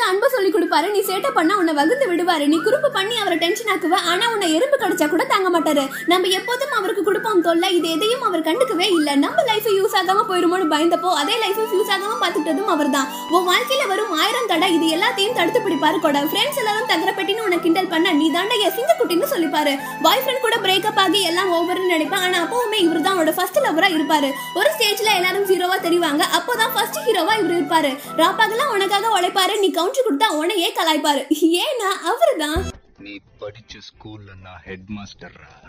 கொஞ்சம் அன்பு சொல்லி கொடுப்பாரு. நீ சேட்டை பண்ணா உன்னை வகுந்து விடுவாரு. நீ குறுப்பு பண்ணி அவரை டென்ஷன் ஆக்குவ. ஆனா உன்னை எறும்பு கடிச்சா கூட தாங்க மாட்டாரு. நம்ம எப்போதும் அவருக்கு கொடுப்போம் தொல்லை. இது எதையும் அவர் கண்டுக்கவே இல்ல. நம்ம லைஃப் யூஸ் ஆகாம போயிருமோன்னு பயந்தப்போ அதே லைஃப் யூஸ் ஆகாம பாத்துக்கிட்டதும் அவர் தான் உன் வாழ்க்கையில வரும் ஆயிரம் தடை இது எல்லாத்தையும் தடுத்து பிடிப்பாரு கூட. ஃப்ரெண்ட்ஸ் எல்லாரும் தகரப்பட்டின்னு உனக்கு கிண்டல் பண்ண நீ தாண்டா என் சிங்க குட்டின்னு சொல்லிப்பாரு. பாய் ஃப்ரெண்ட் கூட பிரேக்கப் ஆகி எல்லாம் ஓவர்னு நினைப்பேன். ஆனா அப்பவுமே இவர் தான் அவரோட ஃபர்ஸ்ட் லவரா இருப்பாரு. ஒரு ஸ்டேஜ்ல எல்லாரும் ஹீரோவா தெரிவாங்க. அப்போதான் ஃபர்ஸ்ட் ஹீரோவா இவர் இருப்பாரு. ராப்பாகலாம் உனக்காக உழைப்பாரு. நீ கவுண்டர் கொடுத்தா உனையே கலாய்ப்பாரு? ஏன்னா அவர்தான் நீ படிச்ச ஸ்கூல்ல நான் ஹெட் மாஸ்டர்ரா